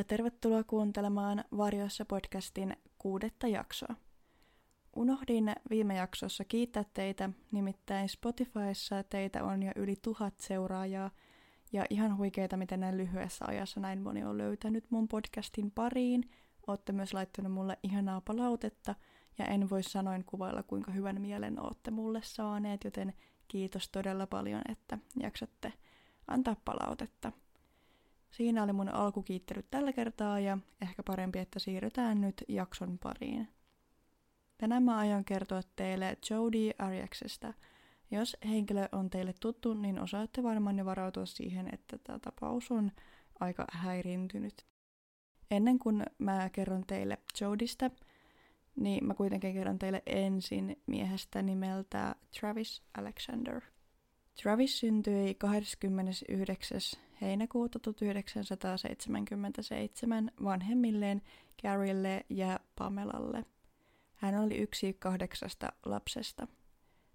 Ja tervetuloa kuuntelemaan Varjoissa podcastin kuudetta jaksoa. Unohdin viime jaksossa kiittää teitä, nimittäin Spotifyssa teitä on jo yli tuhat seuraajaa ja ihan huikeita, miten näin lyhyessä ajassa näin moni on löytänyt mun podcastin pariin. Ootte myös laittanut mulle ihanaa palautetta ja en voi sanoin kuvailla, kuinka hyvän mielen ootte mulle saaneet, joten kiitos todella paljon, että jaksatte antaa palautetta. Siinä oli mun alkukiittelyt tällä kertaa ja ehkä parempi, että siirrytään nyt jakson pariin. Tänään mä aion kertoa teille Jodie Ariaksesta. Jos henkilö on teille tuttu, niin osaatte varmaan jo varautua siihen, että tämä tapaus on aika häiriintynyt. Ennen kuin mä kerron teille Jodista, niin mä kuitenkin kerron teille ensin miehestä nimeltä Travis Alexander. Travis syntyi 29 heinäkuuta 1977 vanhemmilleen Garylle ja Pamelalle. Hän oli yksi kahdeksasta lapsesta.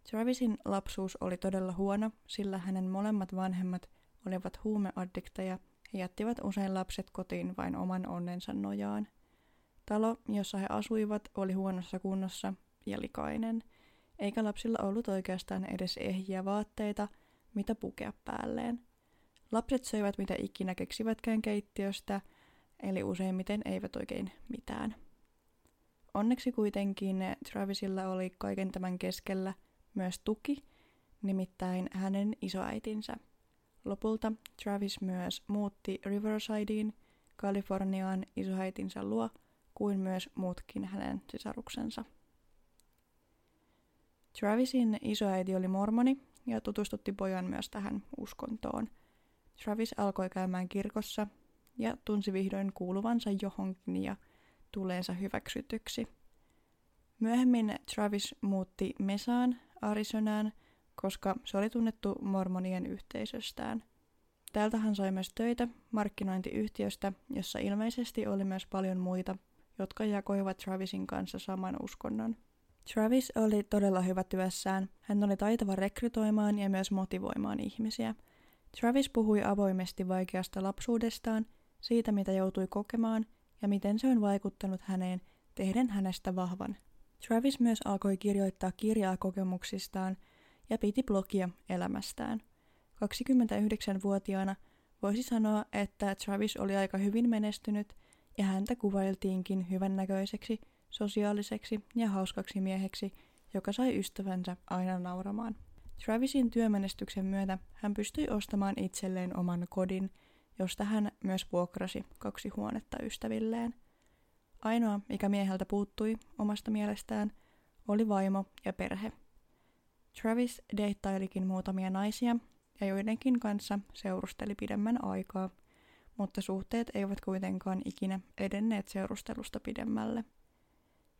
Travisin lapsuus oli todella huono, sillä hänen molemmat vanhemmat olivat huumeaddikteja ja jättivät usein lapset kotiin vain oman onnensa nojaan. Talo, jossa he asuivat, oli huonossa kunnossa ja likainen, eikä lapsilla ollut oikeastaan edes ehjiä vaatteita, mitä pukea päälleen – Lapset söivät mitä ikinä keksivätkään keittiöstä, eli useimmiten eivät oikein mitään. Onneksi kuitenkin Travisilla oli kaiken tämän keskellä myös tuki, nimittäin hänen isoäitinsä. Lopulta Travis myös muutti Riversideen, Kaliforniaan isoäitinsä luo, kuin myös muutkin hänen sisaruksensa. Travisin isoäiti oli mormoni ja tutustutti pojan myös tähän uskontoon – Travis alkoi käymään kirkossa ja tunsi vihdoin kuuluvansa johonkin ja tuleensa hyväksytyksi. Myöhemmin Travis muutti Mesaan, Arizonaan, koska se oli tunnettu mormonien yhteisöstään. Täältä hän sai myös töitä markkinointiyhtiöstä, jossa ilmeisesti oli myös paljon muita, jotka jakoivat Travisin kanssa saman uskonnon. Travis oli todella hyvä työssään. Hän oli taitava rekrytoimaan ja myös motivoimaan ihmisiä – Travis puhui avoimesti vaikeasta lapsuudestaan, siitä mitä joutui kokemaan ja miten se on vaikuttanut häneen, tehden hänestä vahvan. Travis myös alkoi kirjoittaa kirjaa kokemuksistaan ja piti blogia elämästään. 29-vuotiaana voisi sanoa, että Travis oli aika hyvin menestynyt ja häntä kuvailtiinkin hyvännäköiseksi, sosiaaliseksi ja hauskaksi mieheksi, joka sai ystävänsä aina nauramaan. Travisin työmenestyksen myötä hän pystyi ostamaan itselleen oman kodin, josta hän myös vuokrasi kaksi huonetta ystävilleen. Ainoa, mikä mieheltä puuttui omasta mielestään, oli vaimo ja perhe. Travis deittailikin muutamia naisia ja joidenkin kanssa seurusteli pidemmän aikaa, mutta suhteet eivät kuitenkaan ikinä edenneet seurustelusta pidemmälle.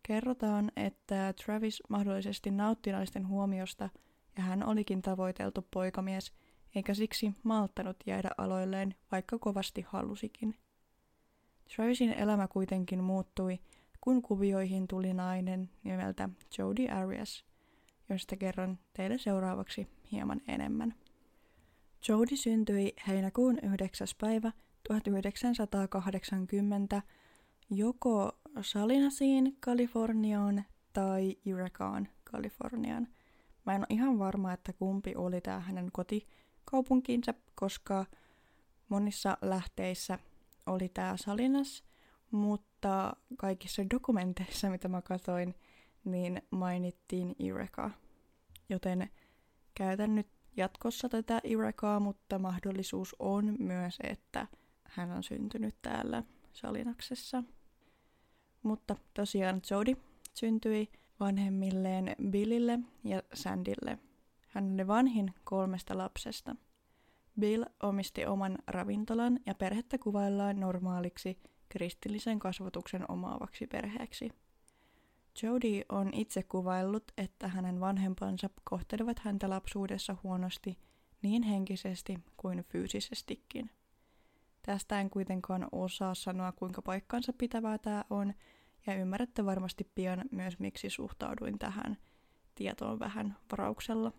Kerrotaan, että Travis mahdollisesti nautti naisten huomiosta – ja hän olikin tavoiteltu poikamies, eikä siksi malttanut jäädä aloilleen, vaikka kovasti halusikin. Travisin elämä kuitenkin muuttui, kun kuvioihin tuli nainen nimeltä Jodie Arias, josta kerron teille seuraavaksi hieman enemmän. Jodie syntyi heinäkuun 9. päivä 1980 joko Salinasiin, Kaliforniaan tai Yracaan, Kaliforniaan. Mä en ole ihan varma, että kumpi oli tämä hänen kotikaupunkinsa, koska monissa lähteissä oli tämä Salinas, mutta kaikissa dokumenteissa, mitä mä katsoin, niin mainittiin Ireka. Joten käytän nyt jatkossa tätä Irekaa, mutta mahdollisuus on myös, että hän on syntynyt täällä Salinaksessa. Mutta tosiaan Jody syntyi vanhemmilleen Billille ja Sandille. Hän oli vanhin kolmesta lapsesta. Bill omisti oman ravintolan ja perhettä kuvaillaan normaaliksi kristillisen kasvatuksen omaavaksi perheeksi. Jody on itse kuvaillut, että hänen vanhempansa kohtelivat häntä lapsuudessa huonosti niin henkisesti kuin fyysisestikin. Tästä en kuitenkaan osaa sanoa, kuinka paikkansa pitävää tämä on, ja ymmärrätte varmasti pian myös, miksi suhtauduin tähän tietoon vähän varauksella.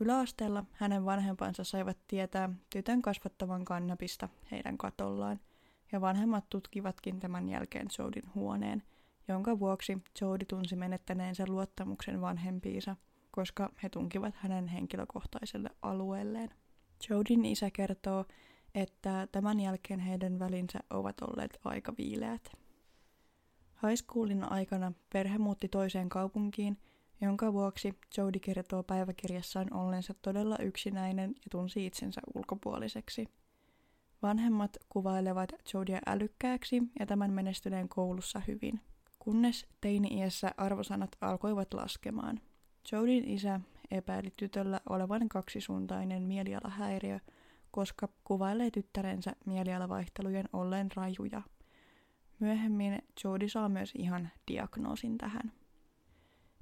Yläasteella hänen vanhempansa saivat tietää tytön kasvattavan kannabista heidän katollaan, ja vanhemmat tutkivatkin tämän jälkeen Jodin huoneen, jonka vuoksi Jodi tunsi menettäneensä luottamuksen vanhempiinsa, koska he tunkivat hänen henkilökohtaiselle alueelleen. Jodin isä kertoo, että tämän jälkeen heidän välinsä ovat olleet aika viileät. High schoolin aikana perhe muutti toiseen kaupunkiin, jonka vuoksi Jody kertoo päiväkirjassaan ollensa todella yksinäinen ja tunsi itsensä ulkopuoliseksi. Vanhemmat kuvailevat Jodya älykkääksi ja tämän menestyneen koulussa hyvin, kunnes teini-iässä arvosanat alkoivat laskemaan. Jodin isä epäili tytöllä olevan kaksisuuntainen mielialahäiriö, koska kuvailee tyttärensä mielialavaihtelujen olleen rajuja. Myöhemmin Jody saa myös ihan diagnoosin tähän.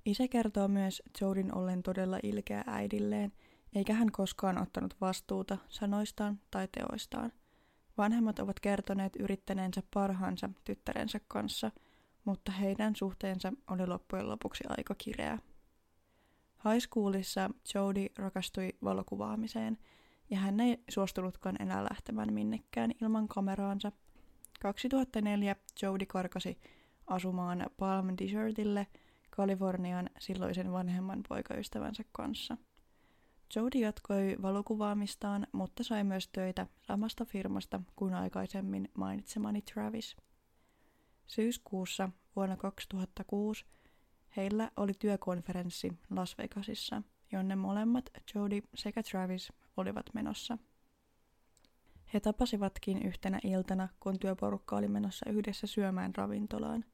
Isä kertoo myös Jodin ollen todella ilkeä äidilleen, eikä hän koskaan ottanut vastuuta sanoistaan tai teoistaan. Vanhemmat ovat kertoneet yrittäneensä parhaansa tyttärensä kanssa, mutta heidän suhteensa oli loppujen lopuksi aika kireä. High schoolissa Jody rakastui valokuvaamiseen, ja hän ei suostunutkaan enää lähtemään minnekään ilman kameraansa. 2004 Jody karkasi asumaan Palm Desertille – Kalifornian silloisen vanhemman poikaystävänsä kanssa. Jody jatkoi valokuvaamistaan, mutta sai myös töitä samasta firmasta kuin aikaisemmin mainitsemani Travis. Syyskuussa vuonna 2006 heillä oli työkonferenssi Las Vegasissa, jonne molemmat Jody sekä Travis olivat menossa. He tapasivatkin yhtenä iltana, kun työporukka oli menossa yhdessä syömään ravintolaan.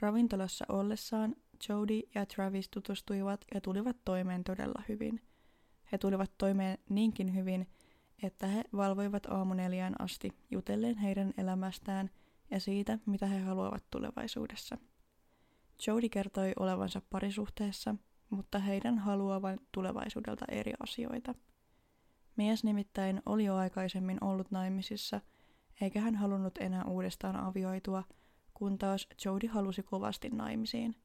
Ravintolassa ollessaan Jody ja Travis tutustuivat ja tulivat toimeen todella hyvin. He tulivat toimeen niinkin hyvin, että he valvoivat aamuneliaan asti jutellen heidän elämästään ja siitä, mitä he haluavat tulevaisuudessa. Jody kertoi olevansa parisuhteessa, mutta heidän haluavan tulevaisuudelta eri asioita. Mies nimittäin oli jo aikaisemmin ollut naimisissa, eikä hän halunnut enää uudestaan avioitua, kun taas Jody halusi kovasti naimisiin –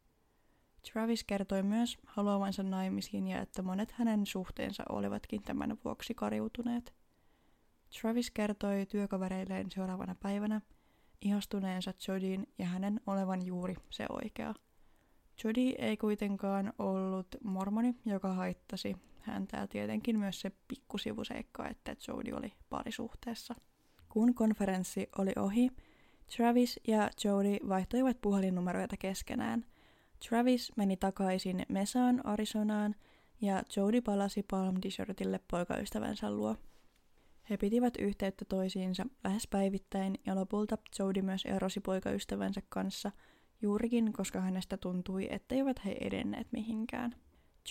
Travis kertoi myös haluavansa naimisiin ja että monet hänen suhteensa olivatkin tämän vuoksi kariutuneet. Travis kertoi työkavereilleen seuraavana päivänä ihastuneensa Jodyin ja hänen olevan juuri se oikea. Jody ei kuitenkaan ollut mormoni, joka haittasi häntä ja tietenkin myös se pikkusivuseikka, että Jody oli parisuhteessa. Kun konferenssi oli ohi, Travis ja Jody vaihtoivat puhelinnumeroita keskenään – Travis meni takaisin Mesaan Arizonaan ja Jody palasi Palm Desertille poikaystävänsä luo. He pitivät yhteyttä toisiinsa lähes päivittäin ja lopulta Jody myös erosi poikaystävänsä kanssa juurikin, koska hänestä tuntui, etteivät he edenneet mihinkään.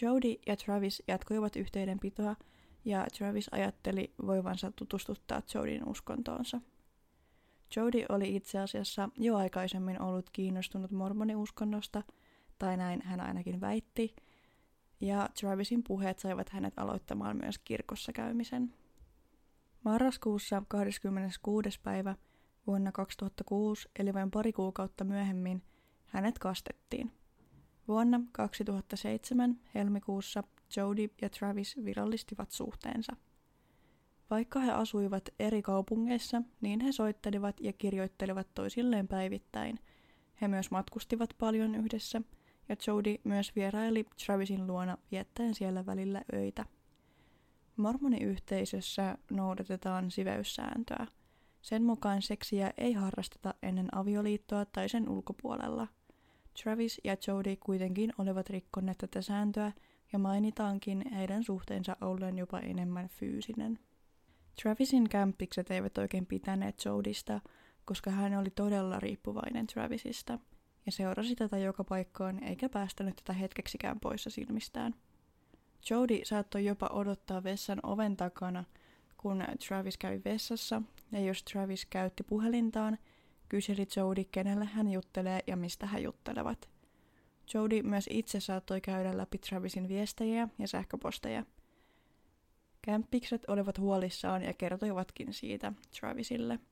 Jody ja Travis jatkoivat yhteydenpitoa ja Travis ajatteli voivansa tutustuttaa Jodin uskontoonsa. Jody oli itse asiassa jo aikaisemmin ollut kiinnostunut mormoniuskonnosta – tai näin hän ainakin väitti, ja Travisin puheet saivat hänet aloittamaan myös kirkossa käymisen. Marraskuussa 26. päivä vuonna 2006, eli vain pari kuukautta myöhemmin, hänet kastettiin. Vuonna 2007 helmikuussa Jody ja Travis virallistivat suhteensa. Vaikka he asuivat eri kaupungeissa, niin he soittelivat ja kirjoittelivat toisilleen päivittäin. He myös matkustivat paljon yhdessä – ja Jody myös vieraili Travisin luona viettäen siellä välillä öitä. Mormoniyhteisössä noudatetaan siveyssääntöä. Sen mukaan seksiä ei harrasteta ennen avioliittoa tai sen ulkopuolella. Travis ja Jody kuitenkin olivat rikkoneet tätä sääntöä ja mainitaankin heidän suhteensa ollen jopa enemmän fyysinen. Travisin kämppikset eivät oikein pitäneet Jodysta, koska hän oli todella riippuvainen Travisista – ja seurasi tätä joka paikkaan eikä päästänyt tätä hetkeksikään poissa silmistään. Jody saattoi jopa odottaa vessan oven takana, kun Travis kävi vessassa, ja jos Travis käytti puhelintaan, kyseli Jody, kenelle hän juttelee ja mistä he juttelevat. Jody myös itse saattoi käydä läpi Travisin viestejä ja sähköposteja. Kämppikset olivat huolissaan ja kertoivatkin siitä Travisille –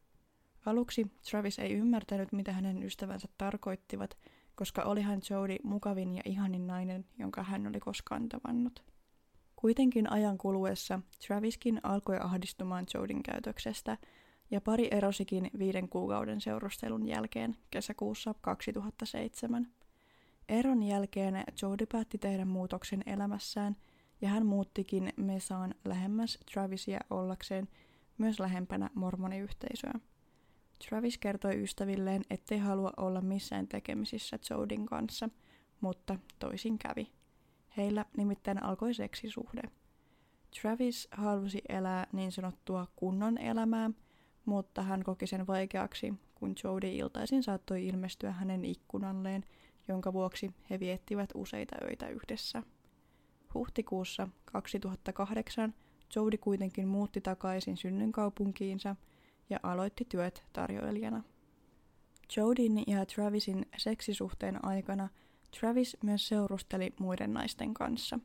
Aluksi Travis ei ymmärtänyt, mitä hänen ystävänsä tarkoittivat, koska olihan Jody mukavin ja ihanin nainen, jonka hän oli koskaan tavannut. Kuitenkin ajan kuluessa Traviskin alkoi ahdistumaan Jodin käytöksestä, ja pari erosikin viiden kuukauden seurustelun jälkeen kesäkuussa 2007. Eron jälkeen Jody päätti tehdä muutoksen elämässään ja hän muuttikin Mesaan lähemmäs Travisia ollakseen myös lähempänä mormoniyhteisöä. Travis kertoi ystävilleen, ettei halua olla missään tekemisissä Jodin kanssa, mutta toisin kävi. Heillä nimittäin alkoi seksisuhde. Travis halusi elää niin sanottua kunnon elämää, mutta hän koki sen vaikeaksi, kun Jody iltaisin saattoi ilmestyä hänen ikkunalleen, jonka vuoksi he viettivät useita öitä yhdessä. Huhtikuussa 2008 Jody kuitenkin muutti takaisin synnynkaupunkiinsa ja aloitti työt tarjoilijana. Jodin ja Travisin seksisuhteen aikana Travis myös seurusteli muiden naisten kanssa.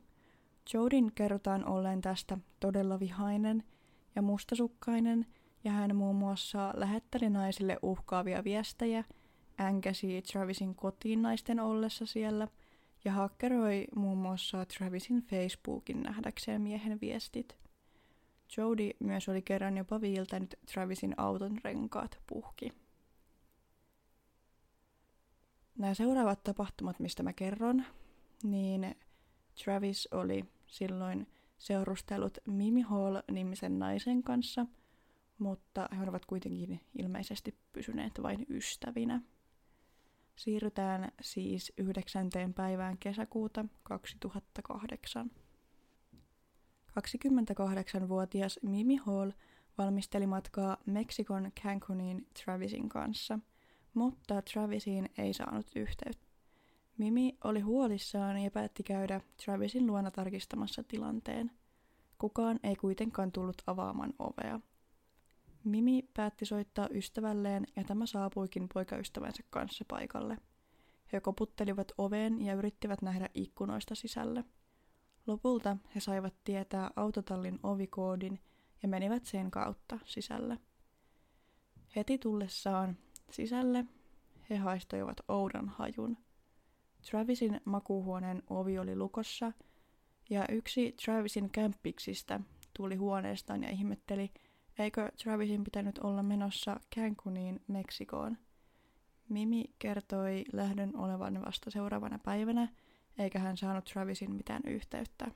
Jodin kerrotaan olleen tästä todella vihainen ja mustasukkainen, ja hän muun muassa lähetteli naisille uhkaavia viestejä, änkäsi Travisin kotiin naisten ollessa siellä ja hakkeroi muun muassa Travisin Facebookin nähdäkseen miehen viestit. Jody myös oli kerran jopa viiltänyt Travisin auton renkaat puhki. Nämä seuraavat tapahtumat, mistä mä kerron, niin Travis oli silloin seurustellut Mimi Hall-nimisen naisen kanssa, mutta he ovat kuitenkin ilmeisesti pysyneet vain ystävinä. Siirrytään siis 9. päivään kesäkuuta 2008. 28-vuotias Mimi Hall valmisteli matkaa Meksikon Cancuniin Travisin kanssa, mutta Travisiin ei saanut yhteyttä. Mimi oli huolissaan ja päätti käydä Travisin luona tarkistamassa tilanteen. Kukaan ei kuitenkaan tullut avaamaan ovea. Mimi päätti soittaa ystävälleen ja tämä saapuikin poikaystävänsä kanssa paikalle. He koputtelivat oveen ja yrittivät nähdä ikkunoista sisälle. Lopulta he saivat tietää autotallin ovikoodin ja menivät sen kautta sisälle. Heti tullessaan sisälle he haistoivat oudon hajun. Travisin makuuhuoneen ovi oli lukossa ja yksi Travisin kämppiksistä tuli huoneestaan ja ihmetteli, eikö Travisin pitänyt olla menossa Cancuniin Meksikoon. Mimi kertoi lähdön olevan vasta seuraavana päivänä – eikä hän saanut Travisin mitään yhteyttä.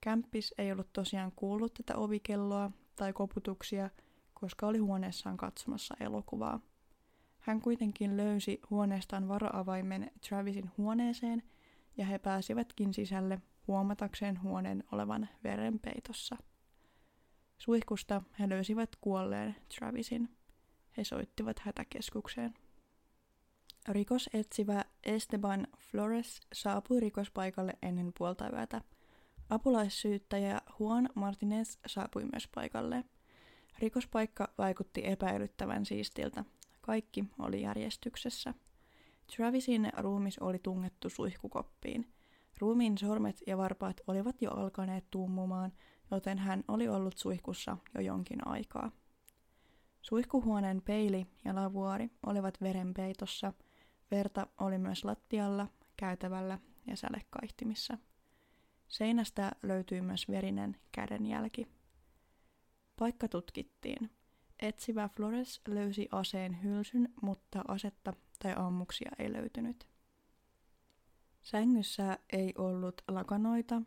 Kämppis ei ollut tosiaan kuullut tätä ovikelloa tai koputuksia, koska oli huoneessaan katsomassa elokuvaa. Hän kuitenkin löysi huoneestaan varaavaimen Travisin huoneeseen ja he pääsivätkin sisälle huomatakseen huoneen olevan verenpeitossa. Suihkusta he löysivät kuolleen Travisin. He soittivat hätäkeskukseen. Rikosetsivä Esteban Flores saapui rikospaikalle ennen puolta yötä. Apulaissyyttäjä Juan Martinez saapui myös paikalle. Rikospaikka vaikutti epäilyttävän siistiltä. Kaikki oli järjestyksessä. Travisin ruumis oli tungettu suihkukoppiin. Ruumiin sormet ja varpaat olivat jo alkaneet tuumumaan, joten hän oli ollut suihkussa jo jonkin aikaa. Suihkuhuoneen peili ja lavuori olivat verenpeitossa – Verta oli myös lattialla, käytävällä ja sälekaihtimissa. Seinästä löytyi myös verinen kädenjälki. Paikka tutkittiin. Etsivä Flores löysi aseen hylsyn, mutta asetta tai ammuksia ei löytynyt. Sängyssä ei ollut lakanoita.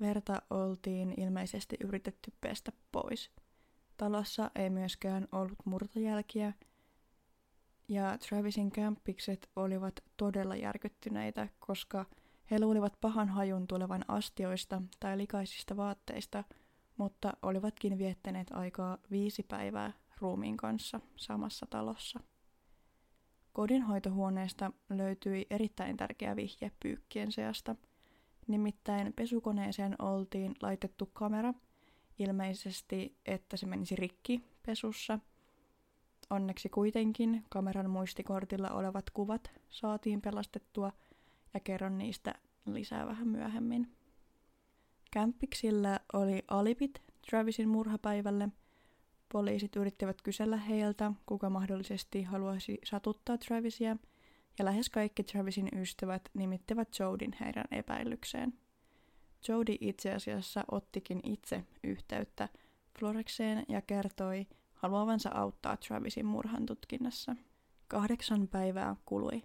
Verta oltiin ilmeisesti yritetty pestä pois. Talossa ei myöskään ollut murtojälkiä – ja Travisin kämppikset olivat todella järkyttyneitä, koska he luulivat pahan hajun tulevan astioista tai likaisista vaatteista, mutta olivatkin viettäneet aikaa viisi päivää ruumiin kanssa samassa talossa. Kodinhoitohuoneesta löytyi erittäin tärkeä vihje pyykkien seasta. Nimittäin pesukoneeseen oltiin laitettu kamera, ilmeisesti että se menisi rikki pesussa – Onneksi kuitenkin kameran muistikortilla olevat kuvat saatiin pelastettua ja kerron niistä lisää vähän myöhemmin. Kämppiksillä oli alipit Travisin murhapäivälle. Poliisit yrittivät kysellä heiltä, kuka mahdollisesti haluaisi satuttaa Travisia, ja lähes kaikki Travisin ystävät nimittivät Jodin heidän epäilykseen. Jody itse asiassa ottikin itse yhteyttä Florekseen ja kertoi, haluavansa auttaa Travisin murhan tutkinnassa. Kahdeksan päivää kului.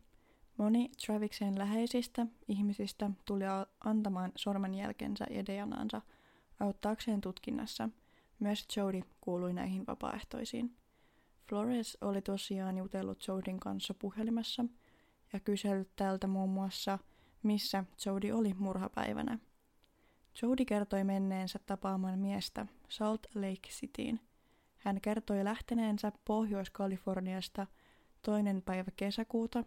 Moni Traviksen läheisistä ihmisistä tuli antamaan sormenjälkensä ja DNAnsa auttaakseen tutkinnassa. Myös Jody kuului näihin vapaaehtoisiin. Flores oli tosiaan jutellut Jodin kanssa puhelimessa ja kysellyt tältä muun muassa, missä Jody oli murhapäivänä. Jody kertoi menneensä tapaamaan miestä Salt Lake Cityin. Hän kertoi lähteneensä Pohjois-Kaliforniasta toinen päivä kesäkuuta,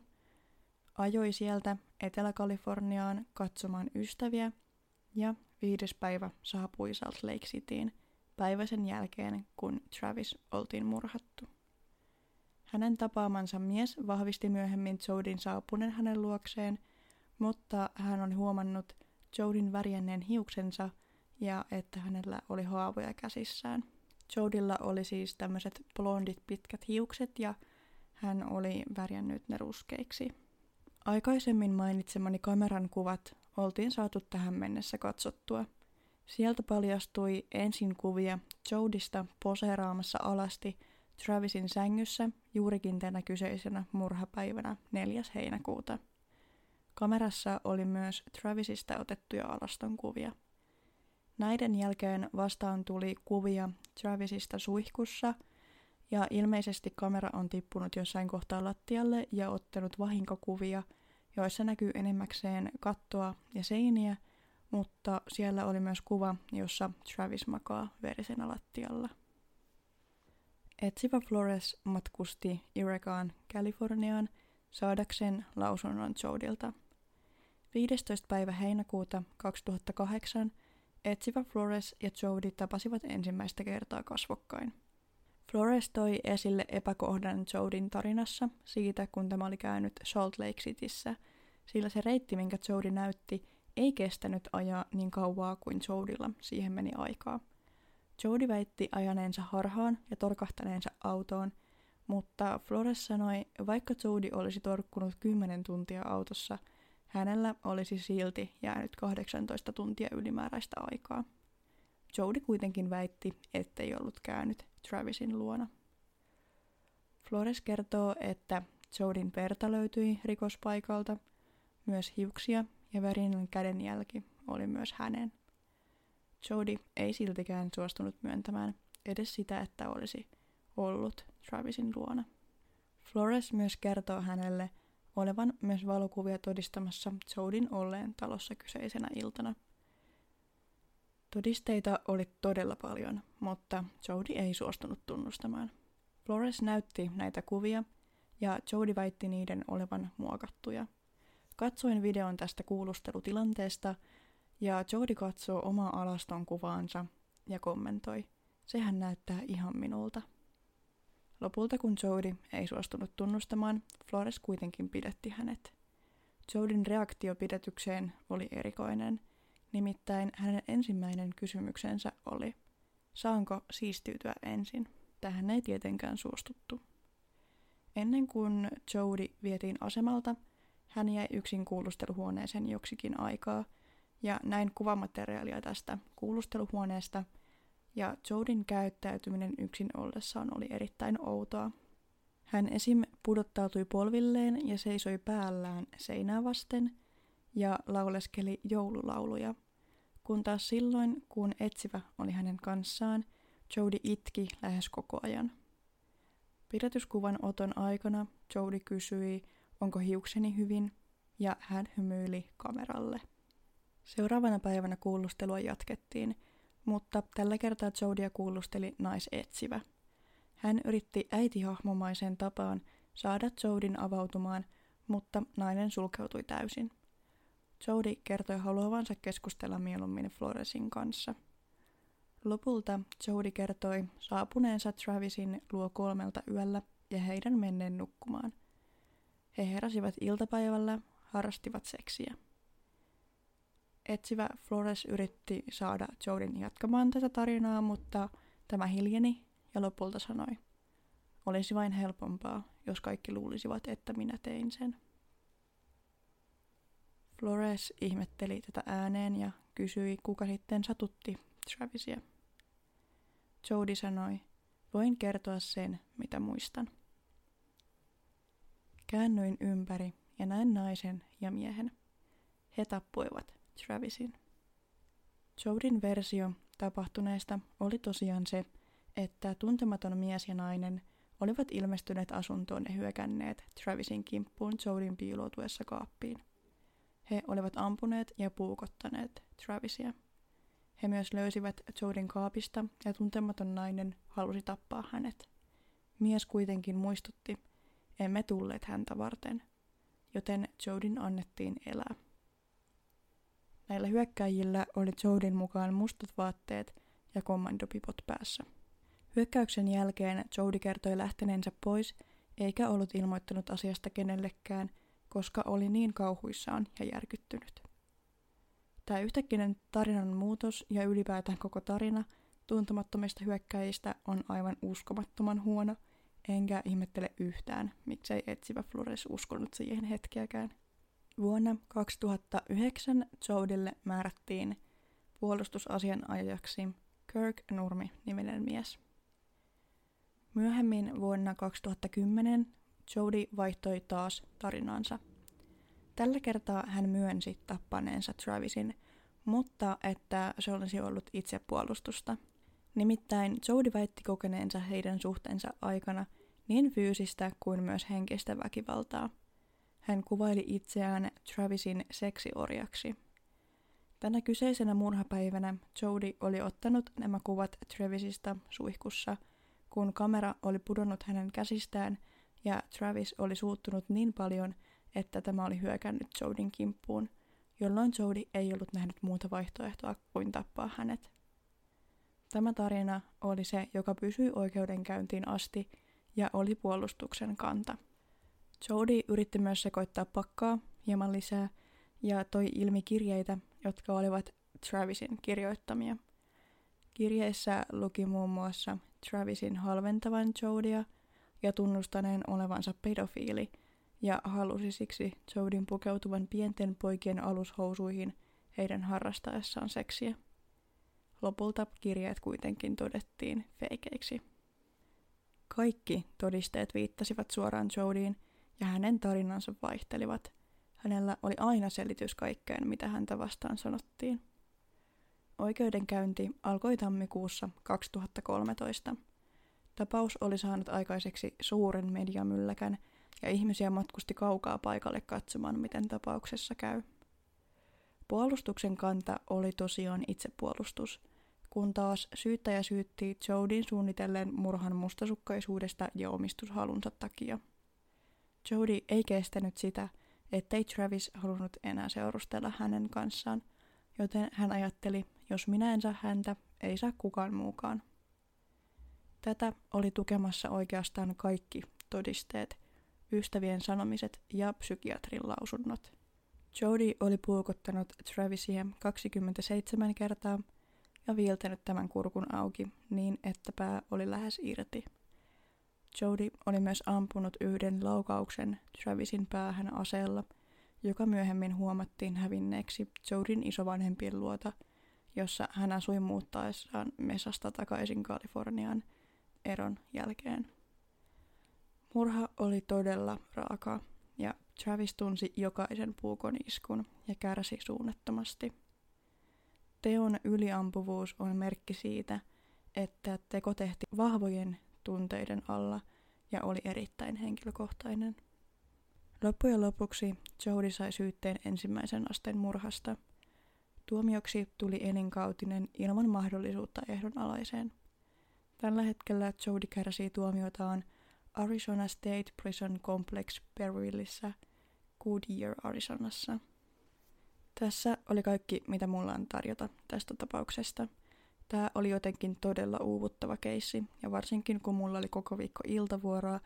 ajoi sieltä Etelä-Kaliforniaan katsomaan ystäviä ja viides päivä saapui Salt Lake Cityin päivä sen jälkeen, kun Travis oltiin murhattu. Hänen tapaamansa mies vahvisti myöhemmin Jodin saapuneen hänen luokseen, mutta hän oli huomannut Jodin värjenneen hiuksensa ja että hänellä oli haavoja käsissään. Jodilla oli siis tämmöiset blondit pitkät hiukset ja hän oli värjännyt ne ruskeiksi. Aikaisemmin mainitsemani kameran kuvat oltiin saatu tähän mennessä katsottua. Sieltä paljastui ensin kuvia Jodista poseeraamassa alasti Travisin sängyssä juurikin tänä kyseisenä murhapäivänä 4. heinäkuuta. Kamerassa oli myös Travisista otettuja alaston kuvia. Näiden jälkeen vastaan tuli kuvia Travisista suihkussa, ja ilmeisesti kamera on tippunut jossain kohtaa lattialle ja ottanut vahinkokuvia, joissa näkyy enemmäkseen kattoa ja seiniä, mutta siellä oli myös kuva, jossa Travis makaa verisenä lattialla. Etsivä Flores matkusti Irekaan Kaliforniaan saadakseen lausunnon Jodilta. 15. päivä heinäkuuta 2008 etsivä Flores ja Jody tapasivat ensimmäistä kertaa kasvokkain. Flores toi esille epäkohdan Jodin tarinassa siitä, kun tämä oli käynyt Salt Lake Cityssä, sillä se reitti, minkä Jody näytti, ei kestänyt ajaa niin kauaa kuin Jodilla siihen meni aikaa – Jody väitti ajaneensa harhaan ja torkahtaneensa autoon, mutta Flores sanoi, vaikka Jody olisi torkkunut 10 tuntia autossa, hänellä olisi silti jäänyt 18 tuntia ylimääräistä aikaa. Jody kuitenkin väitti, ettei ollut käynyt Travisin luona. Flores kertoo, että Jodin verta löytyi rikospaikalta, myös hiuksia ja värinen kädenjälki oli myös hänen. Jody ei siltikään suostunut myöntämään edes sitä, että olisi ollut Travisin luona. Flores myös kertoo hänelle olevan myös valokuvia todistamassa Jodin olleen talossa kyseisenä iltana. Todisteita oli todella paljon, mutta Jody ei suostunut tunnustamaan. Flores näytti näitä kuvia ja Jody väitti niiden olevan muokattuja. Katsoin videon tästä kuulustelutilanteesta ja Jody katsoo omaa alaston kuvaansa ja kommentoi, sehän näyttää ihan minulta. Lopulta kun Jody ei suostunut tunnustamaan, Flores kuitenkin pidetti hänet. Jodin reaktio pidetykseen oli erikoinen, nimittäin hänen ensimmäinen kysymyksensä oli, saanko siistiytyä ensin? Tähän ei tietenkään suostuttu. Ennen kuin Jody vietiin asemalta, hän jäi yksin kuulusteluhuoneeseen joksikin aikaa – ja näin kuvamateriaalia tästä kuulusteluhuoneesta, ja Jodin käyttäytyminen yksin ollessaan oli erittäin outoa. Hän esim. pudottautui polvilleen ja seisoi päällään seinää vasten ja lauleskeli joululauluja, kun taas silloin, kun etsivä oli hänen kanssaan, Jody itki lähes koko ajan. Pidätyskuvan oton aikana Jody kysyi, onko hiukseni hyvin, ja hän hymyili kameralle. Seuraavana päivänä kuulustelua jatkettiin, mutta tällä kertaa Jodia kuulusteli naisetsivä. Hän yritti äitihahmomaiseen tapaan saada Jodin avautumaan, mutta nainen sulkeutui täysin. Jody kertoi haluavansa keskustella mieluummin Floresin kanssa. Lopulta Jody kertoi saapuneensa Travisin luo kolmelta yöllä ja heidän menneen nukkumaan. He heräsivät iltapäivällä, harrastivat seksiä. Etsivä Flores yritti saada Jodin jatkamaan tätä tarinaa, mutta tämä hiljeni ja lopulta sanoi, olisi vain helpompaa, jos kaikki luulisivat, että minä tein sen. Flores ihmetteli tätä ääneen ja kysyi, kuka sitten satutti Travisia. Jody sanoi, voin kertoa sen, mitä muistan. Käännyin ympäri ja näin naisen ja miehen. He tappoivat Travisin. Jodin versio tapahtuneesta oli tosiaan se, että tuntematon mies ja nainen olivat ilmestyneet asuntoon ja hyökänneet Travisin kimppuun Jodin piiloutuessa kaappiin. He olivat ampuneet ja puukottaneet Travisia. He myös löysivät Jodin kaapista ja tuntematon nainen halusi tappaa hänet. Mies kuitenkin muistutti, emme tulleet häntä varten, joten Jodin annettiin elää. Näillä hyökkäjillä oli Jodin mukaan mustat vaatteet ja kommandopipot päässä. Hyökkäyksen jälkeen Jodi kertoi lähteneensä pois, eikä ollut ilmoittanut asiasta kenellekään, koska oli niin kauhuissaan ja järkyttynyt. Tämä yhtäkkinen tarinan muutos ja ylipäätään koko tarina tuntemattomista hyökkäjistä on aivan uskomattoman huono, enkä ihmettele yhtään, miksei etsivä Flores uskonut siihen hetkeäkään. Vuonna 2009 Jodille määrättiin puolustusasianajajaksi Kirk Nurmi-niminen mies. Myöhemmin vuonna 2010 Jody vaihtoi taas tarinansa. Tällä kertaa hän myönsi tappaneensa Travisin, mutta että se olisi ollut itsepuolustusta. Nimittäin Jody väitti kokeneensa heidän suhteensa aikana niin fyysistä kuin myös henkistä väkivaltaa. Hän kuvaili itseään Travisin seksiorjaksi. Tänä kyseisenä murhapäivänä Jody oli ottanut nämä kuvat Travisista suihkussa – kun kamera oli pudonnut hänen käsistään ja Travis oli suuttunut niin paljon, että tämä oli hyökännyt Jodin kimppuun, jolloin Jody ei ollut nähnyt muuta vaihtoehtoa kuin tappaa hänet. Tämä tarina oli se, joka pysyi oikeudenkäyntiin asti ja oli puolustuksen kanta. Jody yritti myös sekoittaa pakkaa hieman lisää ja toi ilmi kirjeitä, jotka olivat Travisin kirjoittamia. Kirjeissä luki muun muassa Travisin halventavan Jodia ja tunnustaneen olevansa pedofiili ja halusi siksi Jodin pukeutuvan pienten poikien alushousuihin heidän harrastaessaan seksiä. Lopulta kirjeet kuitenkin todettiin feikeiksi. Kaikki todisteet viittasivat suoraan Jodiin ja hänen tarinansa vaihtelivat. Hänellä oli aina selitys kaikkeen, mitä häntä vastaan sanottiin. Oikeudenkäynti alkoi tammikuussa 2013. Tapaus oli saanut aikaiseksi suuren mediamylläkän ja ihmisiä matkusti kaukaa paikalle katsomaan, miten tapauksessa käy. Puolustuksen kanta oli tosiaan itsepuolustus, kun taas syyttäjä syytti Jodin suunnitelleen murhan mustasukkaisuudesta ja omistushalunsa takia. Jody ei kestänyt sitä, ettei Travis halunnut enää seurustella hänen kanssaan, joten hän ajatteli, jos minä en saa häntä, ei saa kukaan muukaan. Tätä oli tukemassa oikeastaan kaikki todisteet, ystävien sanomiset ja psykiatrin lausunnot. Jody oli puukottanut Travisia 27 kertaa ja viiltänyt tämän kurkun auki niin, että pää oli lähes irti. Jody oli myös ampunut yhden laukauksen Travisin päähän aseella, joka myöhemmin huomattiin hävinneeksi Jodin isovanhempien luota – jossa hän asui muuttaessaan Mesasta takaisin Kaliforniaan eron jälkeen. Murha oli todella raaka ja Travis tunsi jokaisen puukon iskun ja kärsi suunnattomasti. Teon yliampuvuus on merkki siitä, että teko tehtiin vahvojen tunteiden alla ja oli erittäin henkilökohtainen. Loppujen lopuksi Jody sai syytteen ensimmäisen asteen murhasta – Tuomioksi tuli elinkautinen ilman mahdollisuutta ehdonalaiseen. Tällä hetkellä Jody kärsii tuomiotaan Arizona State Prison Complex Berrylissä, Goodyear, Arizonassa. Tässä oli kaikki, mitä mulla on tarjota tästä tapauksesta. Tämä oli jotenkin todella uuvuttava keissi, ja varsinkin kun mulla oli koko viikko iltavuoroa,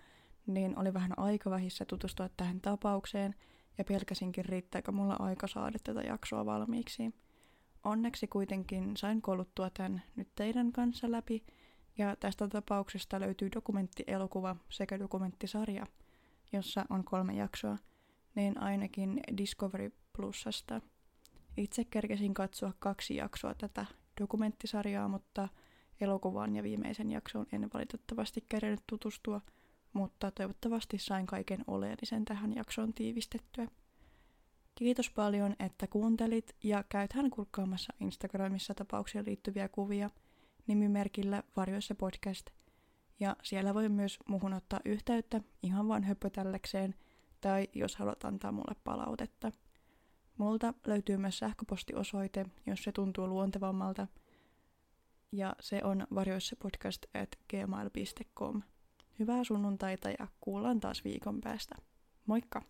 niin oli vähän aika vähissä tutustua tähän tapaukseen, ja pelkäsinkin riittääkö mulla aika saada tätä jaksoa valmiiksi. Onneksi kuitenkin sain kouluttua tämän nyt teidän kanssa läpi, ja tästä tapauksesta löytyy dokumenttielokuva sekä dokumenttisarja, jossa on kolme jaksoa, niin ainakin Discovery Plusasta. Itse kerkesin katsoa kaksi jaksoa tätä dokumenttisarjaa, mutta Elokuvaan ja viimeisen jaksoon en valitettavasti kerennyt tutustua, mutta toivottavasti sain kaiken oleellisen tähän jaksoon tiivistettyä. Kiitos paljon, että kuuntelit ja käythän kurkkaamassa Instagramissa tapaukseen liittyviä kuvia nimimerkillä Varjoissa podcast. Ja siellä voi myös muhun ottaa yhteyttä ihan vain höpötällekseen tai jos haluat antaa mulle palautetta. Multa löytyy myös sähköpostiosoite, jos se tuntuu luontevammalta. Ja se on varjoissapodcast at gmail.com. Hyvää sunnuntaita ja kuullaan taas viikon päästä. Moikka!